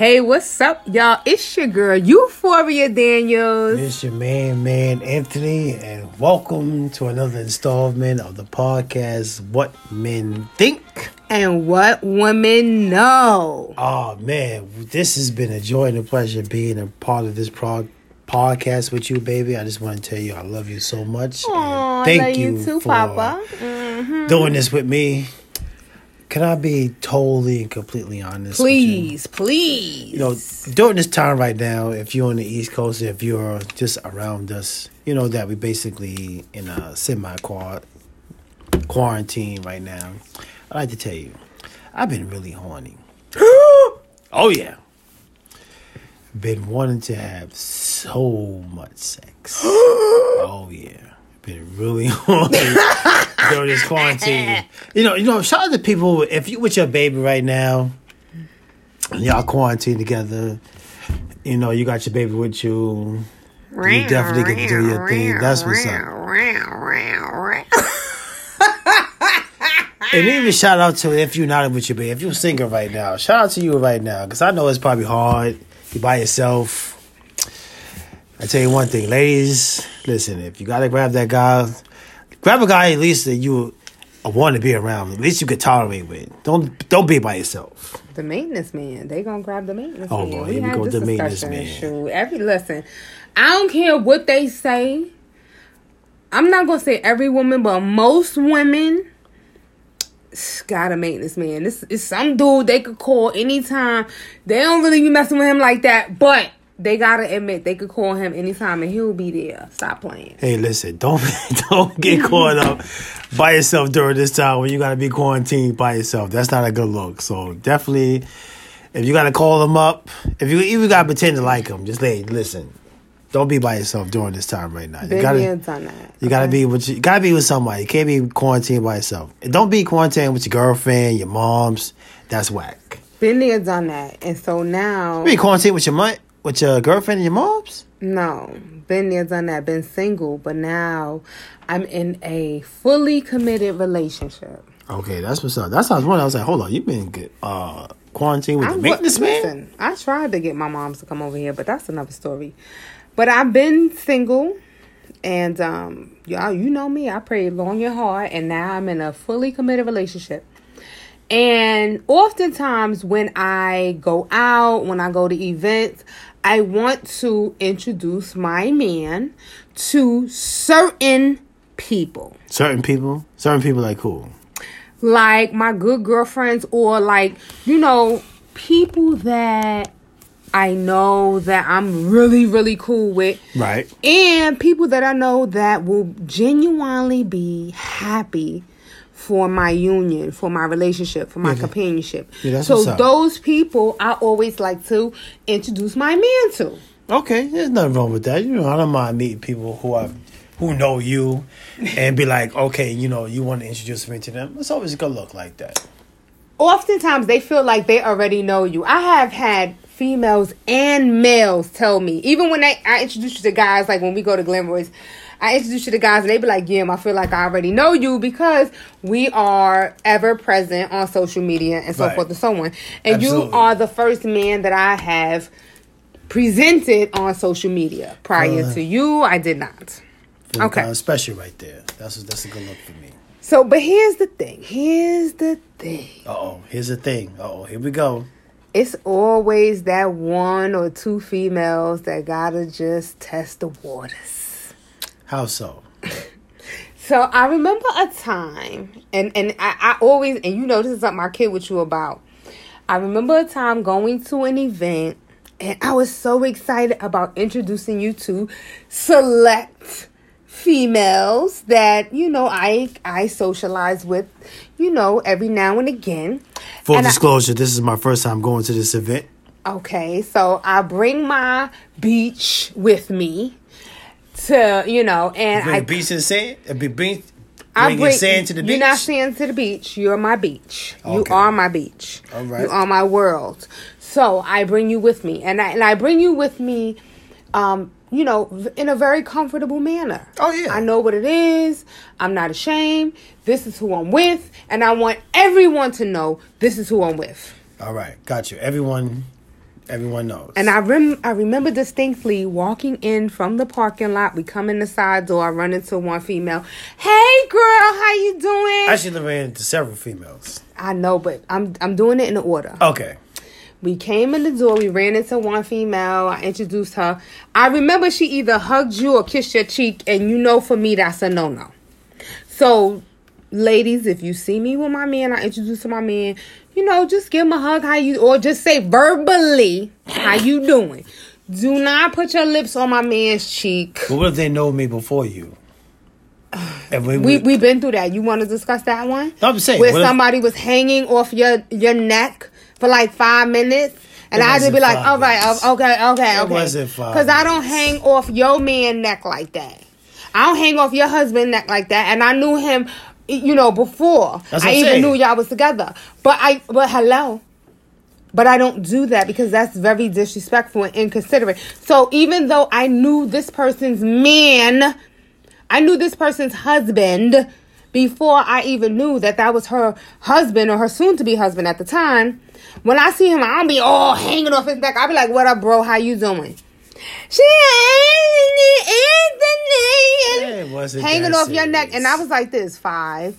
Hey, what's up, y'all? It's your girl, Euphoria Daniels. It's your man, man Anthony, and welcome to another installment of the podcast What Men Think. And what women know. Oh man, this has been a joy and a pleasure being a part of this prog- podcast with you, baby. I just want to tell you I love you so much. and Aw, thank love you, you too, for Papa. Mm-hmm. doing this with me. Can I be totally and completely honest? with you? Please, please. you know, during this time right now, if you're on the East Coast, if you're just around us, you know that we're basically in a semi quarantine right now. I'd like to tell you, I've been really horny. oh yeah, been wanting to have so much sex. oh yeah, really horny during this quarantine. You know, you know. Shout out to people if you with your baby right now and y'all quarantine together. You know, you got your baby with you. You definitely get to do your thing. That's what's up. And even shout out to if you're not with your baby, if you're single right now, shout out to you right now because I know it's probably hard. You're by yourself. I tell you one thing, ladies, listen, if you gotta grab that guy, grab a guy at least that you want to be around. At least you could tolerate with. Don't don't be by yourself. The maintenance man. They gonna grab the maintenance Oh, man. boy, here we had go, the maintenance man. Shoot, every listen. I don't care what they say. I'm not gonna say every woman, but most women got a maintenance man. This is some dude they could call anytime. They don't really be messing with him like that, but they gotta admit they could call him anytime and he'll be there. Stop playing. Hey, listen, don't don't get caught up by yourself during this time when you gotta be quarantined by yourself. That's not a good look. So definitely, if you gotta call them up, if you even gotta pretend to like them, just hey, listen, don't be by yourself during this time right now. You Been gotta done that. you gotta be with you, you gotta be with somebody. You can't be quarantined by yourself. And don't be quarantined with your girlfriend, your moms. That's whack. Been there, done that. And so now Be quarantined with your mon- with your girlfriend and your moms. No, been there, done that, been single, but now I'm in a fully committed relationship. Okay, that's what's up. I was wondering. I was like, hold on, you've been good, uh quarantined with I the maintenance man? listen, I tried to get my moms to come over here, but that's another story. But I've been single, and um, y'all, you know me. I prayed long and hard, and now I'm in a fully committed relationship. And oftentimes, when I go out, when I go to events, I want to introduce my man to certain people. Certain people, certain people like who? like my good girlfriends or like you know people that I know that I'm really really cool with Right. and people that I know that will genuinely be happy for my union, for my relationship, for my Yeah. companionship. Yeah, that's so what's up. those people I always like to introduce my man to. Okay, there's nothing wrong with that. You know, I don't mind meeting people who are who know you and be like, okay, you know, you want to introduce me to them. It's always a good look like that. oftentimes they feel like they already know you. I have had females and males tell me, even when they I introduce you to guys, like when we go to Glenroy's, I introduce you to guys and they be like, Yeah, I feel like I already know you because we are ever present on social media and so Right. forth and so on. And you are the first man that I have presented on social media. Prior Uh, to you, I did not. Okay. time special right there. That's a, that's a good look for me. So, but here's the thing. Here's the thing. Uh oh, here's the thing. Uh oh, here we go. it's always that one or two females that gotta just test the waters. How so? So I remember a time, and and I, I always, and you know, this is something I kid with you about. I remember a time going to an event, and I was so excited about introducing you to select females that you know I I socialize with, you know, every now and again. Full And I- disclosure, this is my first time going to this event. Okay, so I bring my beach with me to, you know, and Bring I beach to the sand. Uh, be- Bring, I bring sand to the beach. You're not sand to the beach. You're my beach. You are my beach. All right. You are my world. So I bring you with me, and I and I bring you with me, um, you know, in a very comfortable manner. Oh, yeah. I know what it is. I'm not ashamed. This is who I'm with, and I want everyone to know this is who I'm with. All right, got you. Everyone, Everyone knows. And I rem- I remember distinctly walking in from the parking lot. We come in the side door. I run into one female. Hey, girl, how you doing? I actually ran into several females. I know, but I'm I'm doing it in the order. Okay. We came in the door. We ran into one female. I introduced her. I remember she either hugged you or kissed your cheek, and you know, for me, that's a no no. So, ladies, if you see me with my man, I introduce to my man. You know, just give him a hug. How you, or just say verbally, how you doing. Do not put your lips on my man's cheek. But what if they know me before you? And we, We we been through that. You want to discuss that one? I'm saying, where what if- somebody was hanging off your your neck for like five minutes, and I to be like, all right, minutes. okay, okay, It okay, wasn't five because I don't hang off your man neck like that. I don't hang off your husband neck like that, and I knew him, you know, before I even saying. knew y'all was together. But I, but hello. But I don't do that because that's very disrespectful and inconsiderate. So even though I knew this person's man, I knew this person's husband before I even knew that that was her husband or her soon to be husband at the time. When I see him, I'll be all hanging off his neck. I'll be like, "What up, bro? How you doing?" She Anthony, Yeah, it wasn't hanging off your neck, and I was like, "This five,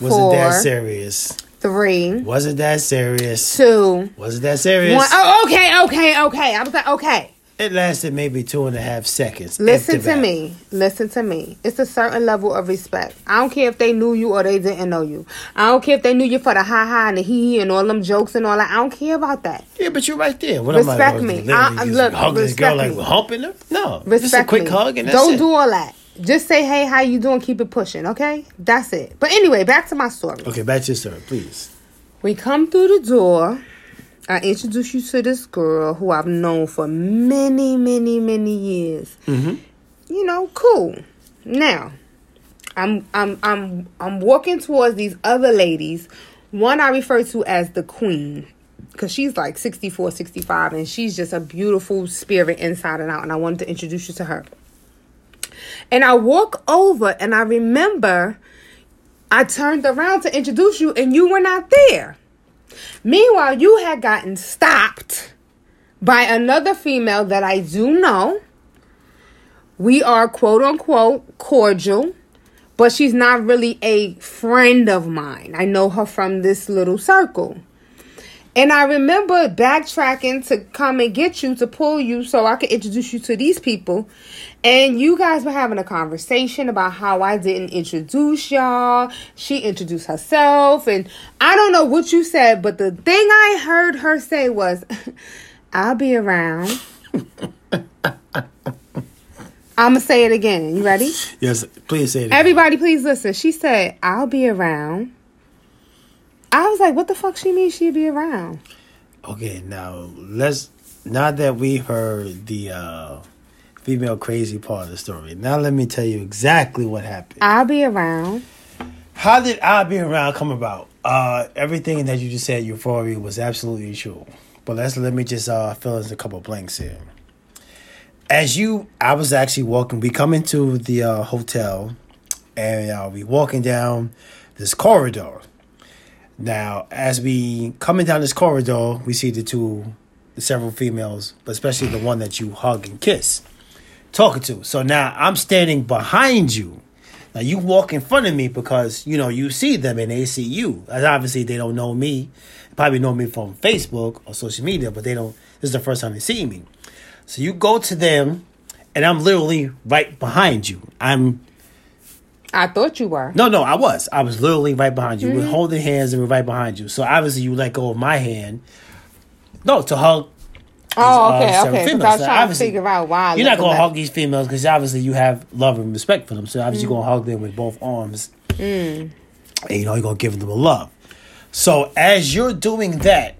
wasn't that serious. three, Wasn't that serious. two, Wasn't that serious. one. Oh, okay, okay, okay." I was like, "Okay." It lasted maybe two and a half seconds. Listen to me. Listen to me. It's a certain level of respect. I don't care if they knew you or they didn't know you. I don't care if they knew you for the ha ha and the hee hee and all them jokes and all that. I don't care about that. Yeah, but you're right there. What Respect oh, am I, me. I- look, hug this girl respect like me. humping her? No, Respect just a quick me. hug and that's Don't it. do all that. Just say, hey, how you doing? Keep it pushing, okay? That's it. But anyway, back to my story. Okay, back to your story, please. We come through the door. I introduce you to this girl who I've known for many, many, many years. Mm-hmm. You know, cool. Now, I'm I'm I'm I'm walking towards these other ladies. One I refer to as the queen because she's like 64, 65 and she's just a beautiful spirit inside and out and I wanted to introduce you to her. And I walk over and I remember I turned around to introduce you and you were not there. Meanwhile, you had gotten stopped by another female that I do know. We are quote unquote cordial, but she's not really a friend of mine. I know her from this little circle. And I remember backtracking to come and get you to pull you so I could introduce you to these people. And you guys were having a conversation about how I didn't introduce y'all. She introduced herself. And I don't know what you said, but the thing I heard her say was, I'll be around. I'm going to say it again. You ready? Yes, please say it. again. Everybody, please listen. She said, I'll be around. I was like, what the fuck she mean she'd be around? Okay, now let's. Now that we heard the uh, female crazy part of the story, now let me tell you exactly what happened. I'll be around. How did I be around come about? Uh, everything that you just said, euphoria, was absolutely true. But let's let me just uh, fill in a couple blanks here. As you, I was actually walking. We come into the uh, hotel, and uh, we walking down this corridor. Now, as we coming down this corridor, we see the two, the several females, but especially the one that you hug and kiss, talking to. So now I'm standing behind you. Now you walk in front of me because you know you see them and they see you. And obviously they don't know me. They probably know me from Facebook or social media, but they don't. This is the first time they see me. So you go to them, and I'm literally right behind you. I'm I thought you were. no, no, I was. I was literally right behind you. We're holding hands and we're right behind you. So obviously you let go of my hand. No, to hug. Oh, uh, okay, several okay. females. I was So trying to figure out why. I You're not gonna hug these females because obviously you have love and respect for them. So obviously you're gonna hug them with both arms. And you know you're gonna give them a love. So as you're doing that,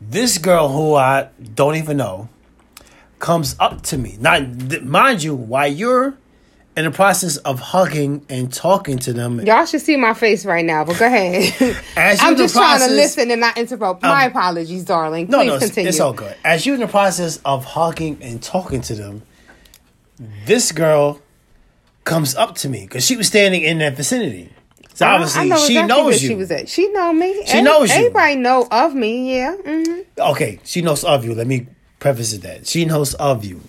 this girl who I don't even know comes up to me. Now, mind you, while you're in the process of hugging and talking to them, Y'all should see my face right now, but go ahead. As you I'm just trying to listen and not interrupt. My apologies, darling. No, Please no, it's, continue. it's all good. As you're in the process of hugging and talking to them, this girl comes up to me because she was standing in that vicinity. So obviously know she exactly knows you. She was at. She know me. She knows you. Everybody know of me. Yeah. hmm Okay, she knows of you. Let me preface it that she knows of you.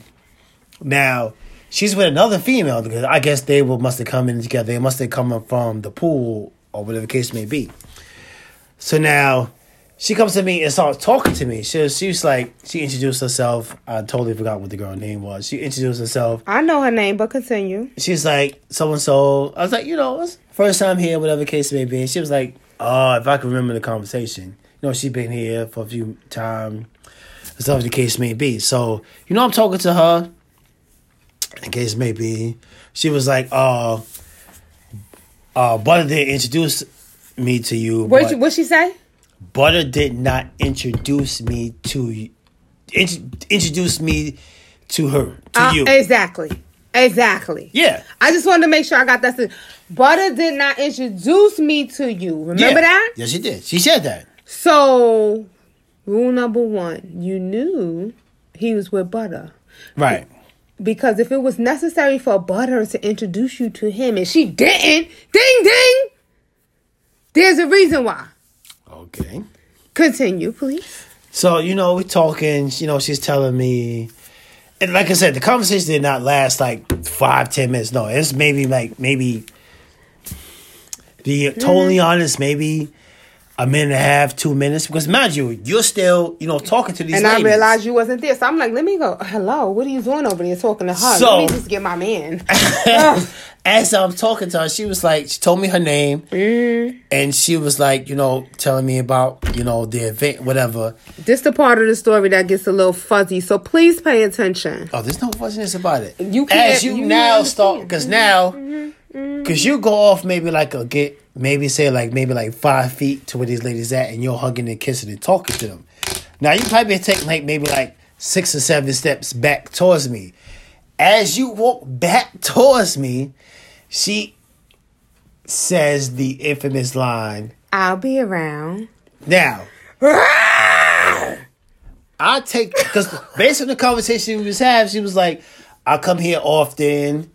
Now she's with another female because I guess they will must have come in together. They must have come from the pool or whatever the case may be. So now she comes to me and starts talking to me. She was, she was like she introduced herself. I totally forgot what the girl name was. She introduced herself. I know her name, but continue. She's like so and so. I was like, you know, it's first time here, whatever the case may be. And she was like, oh, if I can remember the conversation, you know, she's been here for a few time, stuff the case may be. So you know, I'm talking to her. In case may be, she was like, uh, uh, Butter did introduce me to you. What but she, say? Butter did not introduce me to introduce me to her to Uh, you. Exactly. Exactly. yeah. I just wanted to make sure I got that. Butter did not introduce me to you. Remember yeah. that? Yes, she did. She said that. So, rule number one, you knew he was with Butter. Right. Because if it was necessary for Butter to introduce you to him and she didn't, ding ding, there's a reason why. Okay. Continue, please. So, you know, we're talking, you know, she's telling me and like I said, the conversation did not last like five, ten minutes. No, it's maybe like maybe be totally mm-hmm. honest, maybe a minute and a half, two minutes. Because mind you, you're still, you know, talking to these And ladies. I realized you wasn't there. So I'm like, let me go. Hello, what are you doing over there talking to her? So- let me just get my man. As I'm talking to her, she was like, she told me her name, Mm. and she was like, you know, telling me about, you know, the event, whatever. this the part of the story that gets a little fuzzy. So please pay attention. Oh, there's no fuzziness about it. You can't- As you, you now start, because now, because you go off maybe like a get, maybe say like maybe like five feet to where these ladies at, and you're hugging and kissing and talking to them. Now you probably take like maybe like six or seven steps back towards me. As you walk back towards me, she says the infamous line. I'll be around. Now, I take because based on the conversation we was having, she was like, "I come here often."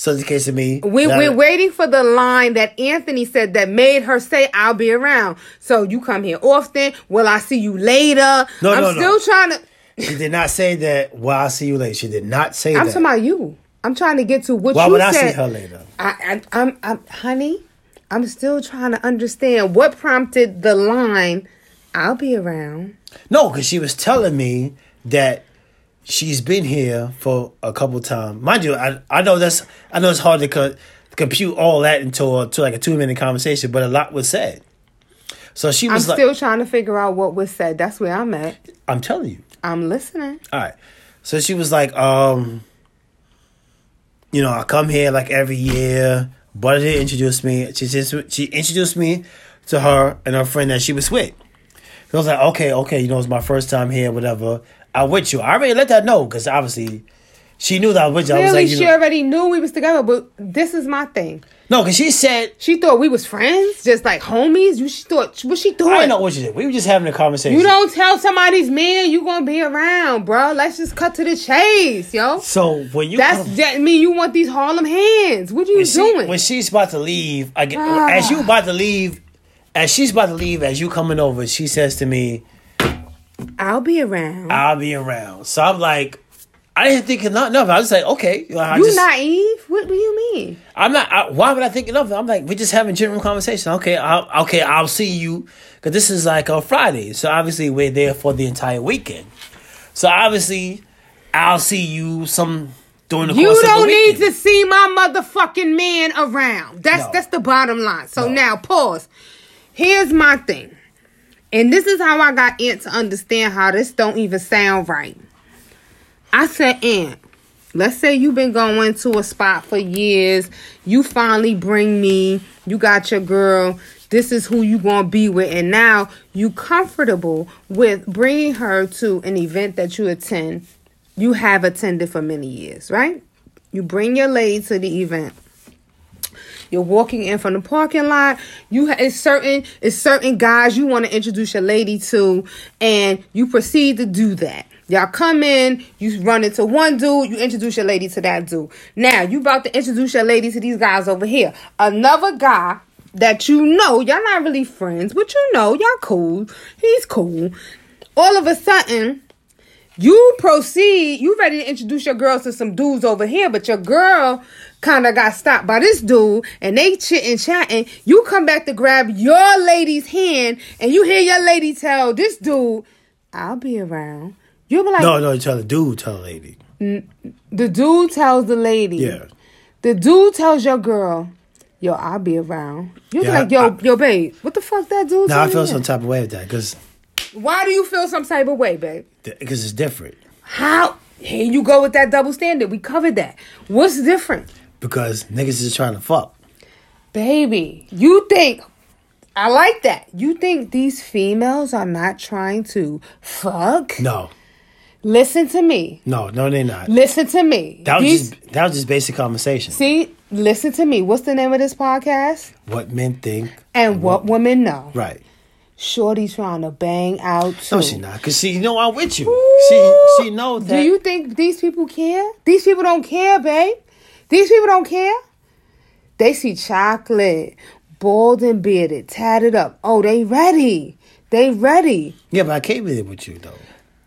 So in the case of me, We, Now- we're waiting for the line that Anthony said that made her say, I'll be around. So you come here often. Will I see you later? No, I'm no, no. still trying to. She did not say that. Well, I'll see you later. She did not say that. I'm that. talking about you. I'm trying to get to what Why you would I said. see her later? I, I, I'm, I'm, honey, I'm still trying to understand what prompted the line, I'll be around. No, because she was telling me that she's been here for a couple times. Mind you, I I know that's I know it's hard to co- compute all that into a, to like a two minute conversation, but a lot was said. So she I'm was like, still trying to figure out what was said. That's where I'm at. "I'm telling you." I'm listening. All right. So she was like, um, you know, I come here like every year. Butter did introduce me. She just she introduced me to her and her friend that she was with. So I was like, okay, okay, you know, it's my first time here, whatever. I'm with you. I already let that know because obviously she knew that I was with you. I was Clearly, like, you she know, already knew we was together, but this is my thing. no, because she said, She thought we was friends, just like homies. You she thought what she thought. I didn't know what she did. We were just having a conversation. You don't tell somebody's man you gonna be around, bro. Let's just cut to the chase, yo. So when you That's come- that mean you want these Harlem hands. What are you when, she, doing? when she's about to leave, I get, Ah. as you about to leave, as she's about to leave, as you coming over, she says to me, I'll be around. "I'll be around." So I'm like, I didn't think of nothing. I was like, okay, I you just, naive? What do you mean? I'm not. I, why would I think of it? I'm like, we're just having general conversation. Okay, I'll, okay, I'll see you because this is like a Friday, so obviously we're there for the entire weekend. So obviously, I'll see you some during the You course of don't the need to see my motherfucking man around. That's No. that's the bottom line. So No. now pause. Here's my thing. And this is how I got Ant to understand how this don't even sound right. I said, Ant, let's say you've been going to a spot for years. You finally bring me. You got your girl. This is who you gonna be with, and now you comfortable with bringing her to an event that you attend. You have attended for many years, right? You bring your lady to the event. You're walking in from the parking lot. You ha- it's certain it's certain guys you want to introduce your lady to, and you proceed to do that. Y'all come in, you run into one dude, you introduce your lady to that dude. Now you about to introduce your lady to these guys over here. Another guy that you know, y'all not really friends, but you know, y'all cool. He's cool. All of a sudden, you proceed, you ready to introduce your girls to some dudes over here, but your girl kind of got stopped by this dude and they chitting chatting. You come back to grab your lady's hand and you hear your lady tell this dude, I'll be around. You'll be like, No, no, you tell the dude, tell the lady. the dude tells the lady. Yeah. The dude tells your girl, yo, I'll be around. You'll Yeah, be like, yo, I- yo, babe, what the fuck that dude Now I feel some type of way with that because Why do you feel some type of way, babe? because it's different. How? Here you go with that double standard. We covered that. What's different? Because niggas is trying to fuck. Baby, you think I like that. You think these females are not trying to fuck? No, Listen to me. no, no, they're not. Listen to me. That was These- just that was just basic conversation. see, listen to me. What's the name of this podcast? What men think, And what women know. right? Shorty's trying to bang out too. No, she not. Cause she know I'm with you. Ooh. She she knows that. Do you think these people care? These people don't care, babe. These people don't care. They see chocolate, bald and bearded, tatted up. Oh, they ready. They ready. Yeah, but I came with it with you though.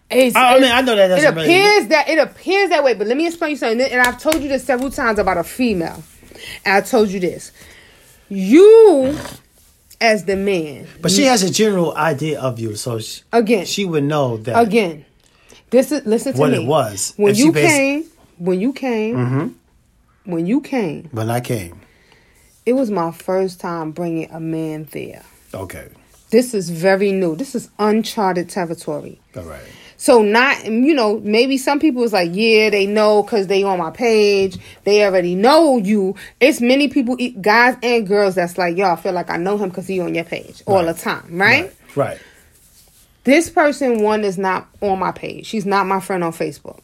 It's, I- I mean, I know that it doesn't really- appears that it appears that way. But let me explain you something. And I've told you this several times about a female. And I told you this. You, as the man, But she has a general idea of you, so she, again, she would know that. again. This is listen to What me. it was. when If you basi- came. When you came. Mm-hmm. When you came. When I came, It was my first time bringing a man there. okay, This is very new. This is uncharted territory. all right. So not, you know, maybe some people is like, yeah, they know because they on my page. They already know you. It's many people, guys and girls, that's like, y'all feel like I know him because he on your page all the time, right? Right. right. This person, one, is not on my page. She's not my friend on Facebook.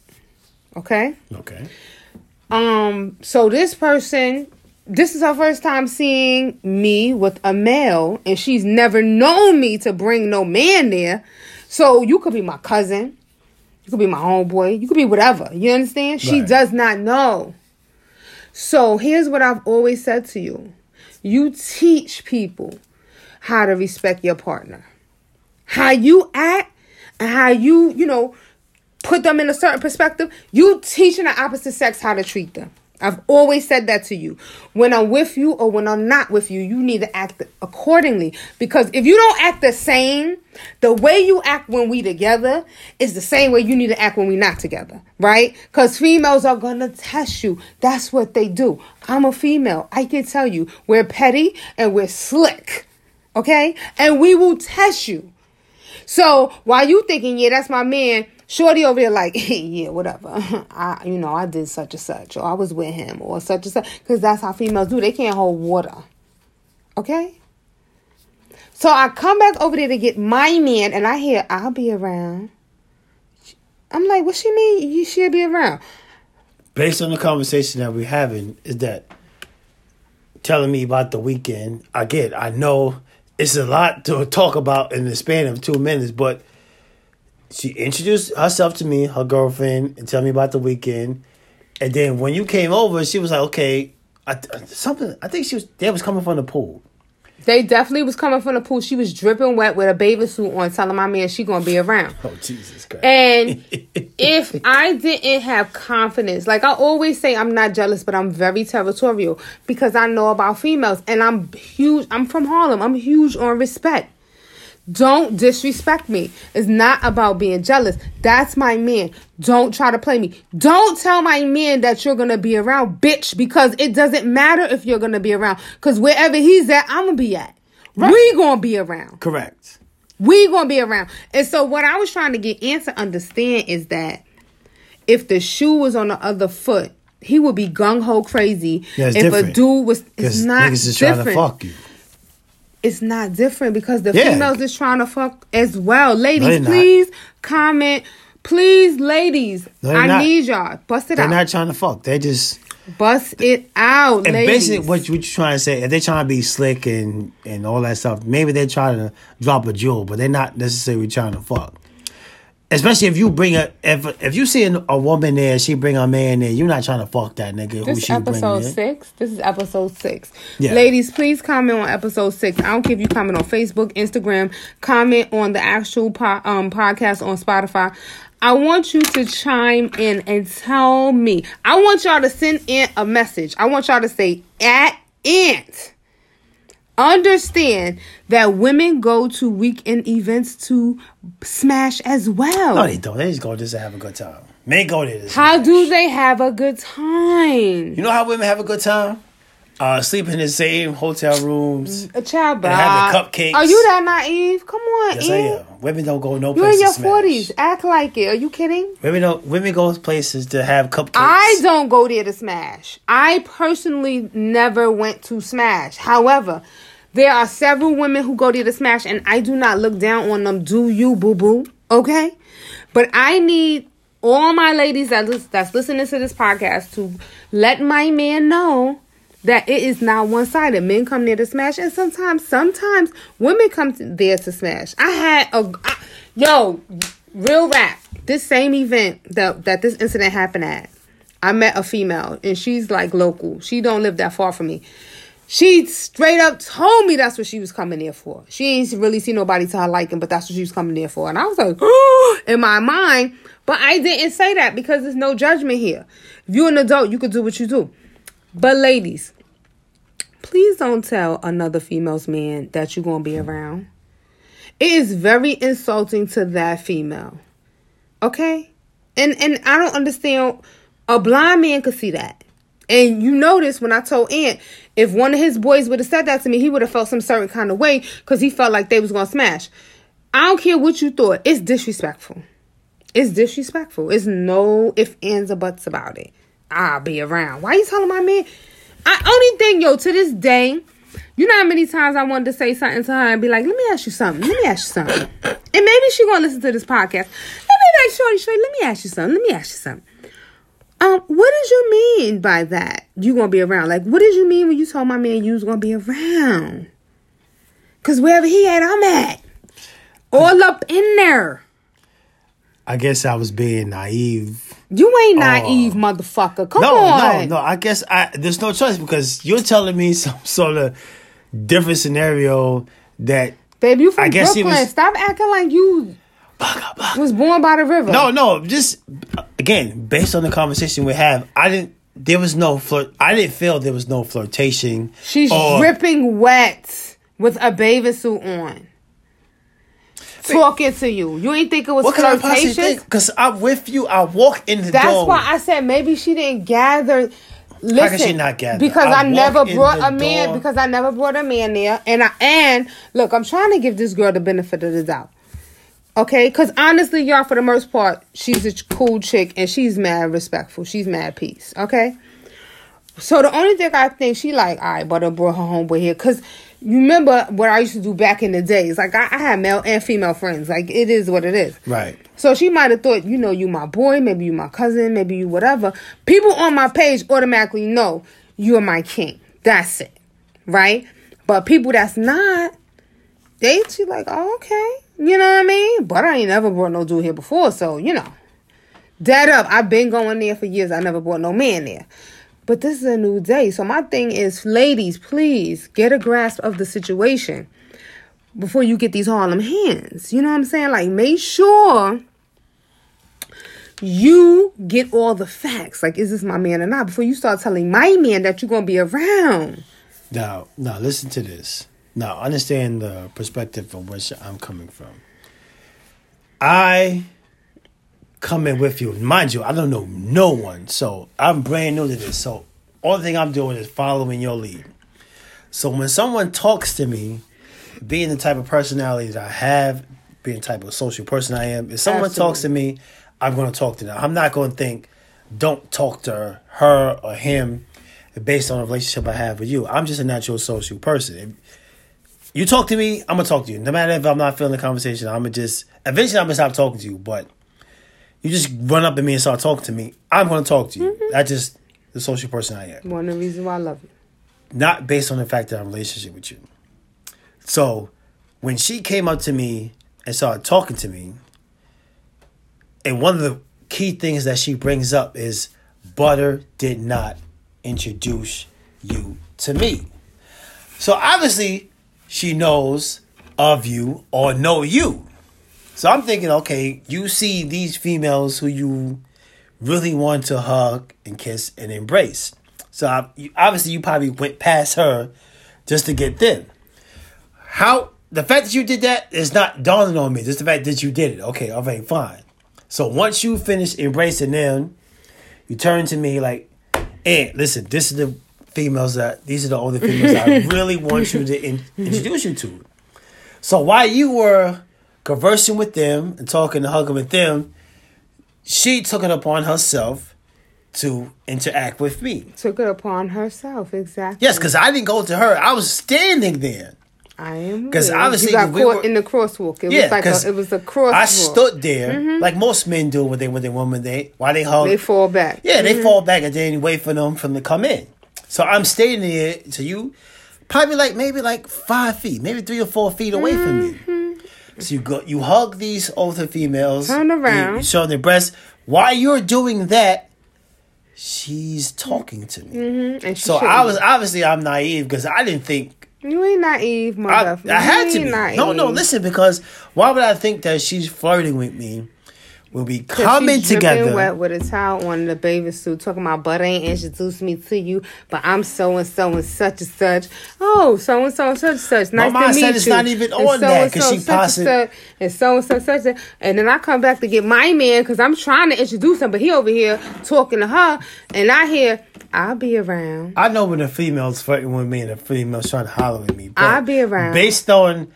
Okay? Okay. Um, so this person, this is her first time seeing me with a male, and she's never known me to bring no man there. So you could be my cousin, you could be my homeboy, you could be whatever. You understand? She does not know. So here's what I've always said to you. You teach people how to respect your partner. How you act and how you, you know, put them in a certain perspective, you teaching the opposite sex how to treat them. I've always said that to you. When I'm with you or when I'm not with you, you need to act accordingly. Because if you don't act the same, the way you act when we together is the same way you need to act when we not together, right? Because females are gonna test you. That's what they do. I'm a female. I can tell you, we're petty and we're slick, okay? And we will test you. So while you thinking, yeah, that's my man, Shorty over there like, hey, yeah, whatever. I, you know, I did such and such, or I was with him, or such and such, because that's how females do. They can't hold water. Okay. So I come back over there to get my man, and I hear I'll be around. I'm like, what she mean? You should be around. Based on the conversation that we're having, is that telling me about the weekend? I get. I know it's a lot to talk about in the span of two minutes, but she introduced herself to me, her girlfriend, and tell me about the weekend. And then when you came over, she was like, "Okay, I, something." I think she was. They was coming from the pool. They definitely was coming from the pool. She was dripping wet with a bathing suit on, telling my man she gonna be around. Oh Jesus Christ! And if I didn't have confidence, like I always say, I'm not jealous, but I'm very territorial because I know about females and I'm huge. I'm from Harlem. I'm huge on respect. Don't disrespect me. It's not about being jealous. That's my man. Don't try to play me. Don't tell my man that you're gonna be around, bitch, because it doesn't matter if you're gonna be around. Because wherever he's at, I'm gonna be at. We gonna be around. Correct. We gonna be around. And so what I was trying to get Ann to understand is that if the shoe was on the other foot, he would be gung ho crazy. Yeah, it's if a dude was, it's not niggas is different. trying to fuck you. It's not different because the Yeah. females is trying to fuck as well. they're Ladies, not. please comment. Please, ladies, No, I not. need y'all. Bust it out. They're not trying to fuck. They just Bust it out, and ladies. basically what you what you trying to say. If they're trying to be slick and and all that stuff, maybe they're trying to drop a jewel, but they're not necessarily trying to fuck. Especially if you bring a if if you see a, woman there, she bring a man there. You're not trying to fuck that nigga. who This she episode six. This is episode six. Yeah. Ladies, please comment on episode six. I don't care if you comment on Facebook, Instagram, comment on the actual po- um, podcast on Spotify. I want you to chime in and tell me. I want y'all to send in a message. I want y'all to say at Ant. Understand that women go to weekend events to smash as well. No, they don't. They just go just to have a good time. Men go there. To How smash. do they have a good time? you know how women have a good time? Uh, sleep in the same hotel rooms. A child And having cupcakes. Are you that naive? Come on, Yes, I am. Women don't go no You're in your forties. Act like it. Are you kidding? Women don't. Women go places to have cupcakes. I don't go there to smash. I personally never went to smash. However, there are several women who go to smash, and I do not look down on them. Do you, boo boo? Okay, but I need all my ladies that that's listening to this podcast to let my man know that it is not one sided. Men come there to smash, and sometimes, sometimes women come there to smash. I had a I, yo real rap. This same event that that this incident happened at, I met a female, and she's like local. She don't live that far from me. She straight up told me that's what she was coming there for. She ain't really see nobody to her liking, but that's what she was coming there for. And I was like, oh, in my mind, but I didn't say that because there's no judgment here. If you're an adult, you could do what you do. But ladies, please don't tell another female's man that you're gonna be around. It is very insulting to that female. Okay? And and I don't understand a blind man could see that. And you notice when I told Ant, if one of his boys would have said that to me, he would have felt some certain kind of way because he felt like they was gonna smash. I don't care what you thought. It's disrespectful. It's disrespectful. It's no if ands or buts about it. I'll be around. Why you telling my man? I only thing, yo, to this day, you know how many times I wanted to say something to her and be like, let me ask you something. Let me ask you something. And maybe she gonna listen to this podcast. Let me like, shorty, shorty, let me ask you something. Let me ask you something. Um, what did you mean by that? You gonna be around? Like, what did you mean when you told my man you was gonna be around? Cause wherever he at, I'm at. All up in there. I guess I was being naive. You ain't naive, motherfucker. Come No, on. no, no. I guess I there's no choice because you're telling me some sort of different scenario that Baby, you from I Brooklyn. was- Stop acting like you was born by the river. no, no. Just again, based on the conversation we have, I didn't. There was no flirt. I didn't feel there was no flirtation. She's or- dripping wet with a bathing suit on. Talking to you. You ain't think it was What can I possibly flirtatious? Because I'm with you. I walk in the That's door. why I said maybe she didn't gather. Listen, can she not gather? Because I I, never brought a man. door. Because I never brought a man there, and I and look, I'm trying to give this girl the benefit of the doubt. Okay, because honestly, y'all, for the most part, she's a cool chick and she's mad respectful. She's mad peace. Okay. So the only thing I think she like, all right, but I brought her homeboy here because you remember what I used to do back in the days. Like I, I had male and female friends. Like it is what it is. Right. So she might have thought, you know, you my boy, maybe you my cousin, maybe you whatever. People on my page automatically know you are my king. That's it. Right? But people that's not, they she like, oh, okay. You know what I mean? But I ain't never brought no dude here before, so you know. Dead up. I've been going there for years. I never brought no man there. But this is a new day. So my thing is, ladies, please get a grasp of the situation before you get these Harlem hands. You know what I'm saying? Like make sure you get all the facts. Like, is this my man or not? Before you start telling my man that you're gonna be around. Now, now listen to this. Now, understand the perspective from which I'm coming from. I come in with you. Mind you, I don't know no one, so I'm brand new to this. So, only thing I'm doing is following your lead. So, when someone talks to me, being the type of personality that I have, being the type of social person I am, if someone talks to me, I'm going to talk to them. I'm not going to think, don't talk to her or him based on the relationship I have with you. I'm just a natural social person. If you talk to me, I'm gonna talk to you. No matter if I'm not feeling the conversation, I'm gonna just eventually I'm gonna stop talking to you. But you just run up to me and start talking to me, I'm gonna talk to you. Mm-hmm. That's just the social person I am. One of the reasons why I love you. Not based on the fact that I'm in a relationship with you. So when she came up to me and started talking to me, and one of the key things that she brings up is Butter did not introduce you to me. So obviously, she knows of you or know you. So I'm thinking, okay, you see these females who you really want to hug and kiss and embrace. So obviously, you probably went past her just to get them. How the fact that you did that is not dawning on me. Just the fact that you did it. Okay, all right, fine. So once you finish embracing them, you turn to me like, "Hey, listen, this is the females that these are the only females I really want you to in, introduce you to." So while you were conversing with them and talking and hugging with them, she took it upon herself to interact with me. Took it upon herself, exactly. Yes, because I didn't go to her. I was standing there. I am because obviously you got we caught were- in the crosswalk. It Yeah, was like a, it was a crosswalk. I stood there mm-hmm. like most men do when they when they woman they why they hug. They fall back. Yeah, they mm-hmm. fall back and then wait for them from to come in. So I'm standing there to you, probably like maybe like five feet, maybe three or four feet away from me. Mm-hmm. So you go, you hug these older females. Turn around. You show their breasts. While you're doing that, she's talking to me. Mm-hmm. And she So I was obviously I'm naive because I didn't think You ain't naive, I. I had to be. naive. No, no, listen, because why would I think that she's flirting with me when we 'Cause coming together? wet with a towel on the bathing suit, talking about but ain't introduced me to you, but I'm so and so and such and such. Oh, so and so and such and such. Nice to meet said you. it's not even And on so that, and 'cause so she such and and so and so such and and then I come back to get my man because I'm trying to introduce him, but he over here talking to her, and I hear I'll be around. I know when a female's flirting with me and a female's trying to holler at me. but I'll be around. Based on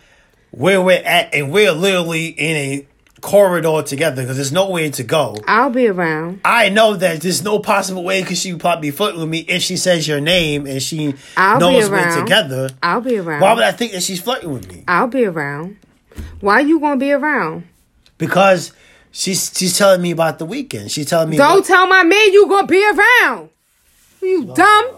where we're at, and we're literally in a corridor together because there's nowhere to go. I'll be around. I know that there's no possible way because she would probably be flirting with me if she says your name and she I'll knows we're around. together. I'll be around. Why would I think that she's flirting with me? I'll be around. Why you gonna be around? Because she's she's telling me about the weekend. She's telling me Don't tell my man you gonna be around. You dumb.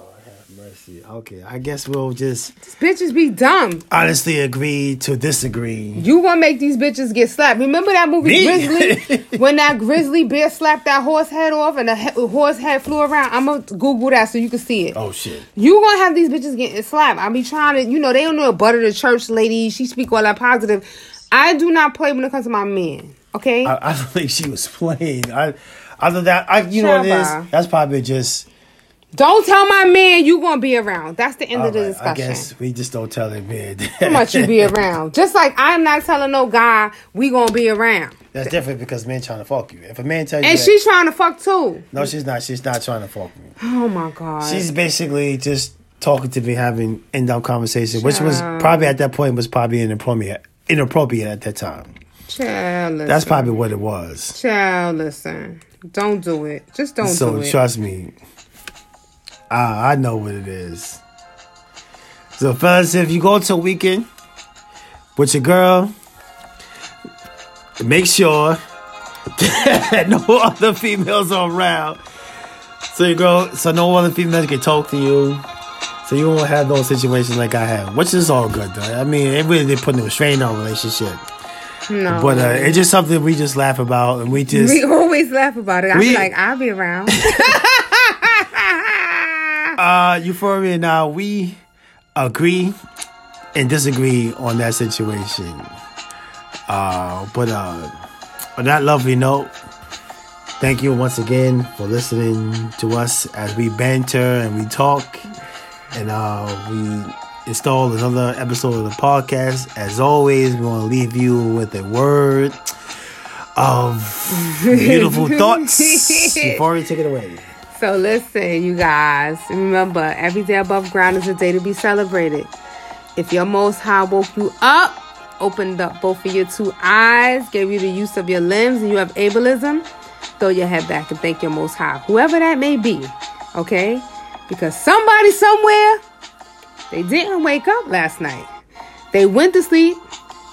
Okay, I guess we'll just Bitches be dumb. honestly agree to disagree. You gonna make these bitches get slapped. Remember that movie Me? Grizzly? when that grizzly bear slapped that horse head off and the he- horse head flew around? I'm gonna Google that so you can see it. Oh shit. You gonna have these bitches getting slapped. I be trying to, you know, they don't know a butter the church lady. She speak all that positive. I do not play when it comes to my men. Okay? I, I don't think she was playing. I other that I you know what it Shabba. is? That's probably just don't tell my man you gonna be around. That's the end all of the right, I discussion. guess we just don't tell him man. How much you be around? Just like I'm not telling no guy we gonna be around. That's different because men trying to fuck you. If a man tell you And that- she's trying to fuck too. No, she's not. She's not trying to fuck me. Oh my god. She's basically just talking to me, having end up conversation, which was probably at that point was probably inappropriate inappropriate at that time. Child, listen. That's probably what it was. Child, listen. Don't do it. Just don't so do it. trust me, I, I know what it is. So, fellas, if you go to a weekend with your girl, make sure that no other females are around. So you go, so no other females can talk to you. So you won't have those situations like I have, which is all good though. I mean, it really did put no strain on relationship. no. But uh, it's just something we just laugh about, and we just we always laugh about it. I'm like, I'll be around. uh euphoria now we agree and disagree on that situation. Uh but uh on that lovely note thank you once again for listening to us as we banter and we talk. And uh we install another episode of the podcast. As always we want to leave you with a word of beautiful thoughts. Euphoria take it away so listen, you guys. Remember, every day above ground is a day to be celebrated. If your most high woke you up, opened up both of your two eyes, gave you the use of your limbs, and you have ableism, throw your head back and thank your most high. Whoever that may be. Okay? Because somebody somewhere, they didn't wake up last night. They went to sleep.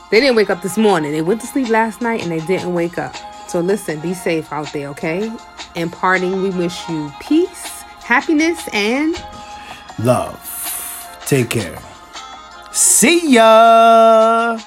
They didn't wake up this morning. They went to sleep last night and they didn't wake up. So listen, be safe out there, okay? In parting, we wish you peace, happiness, and love. Take care. See ya.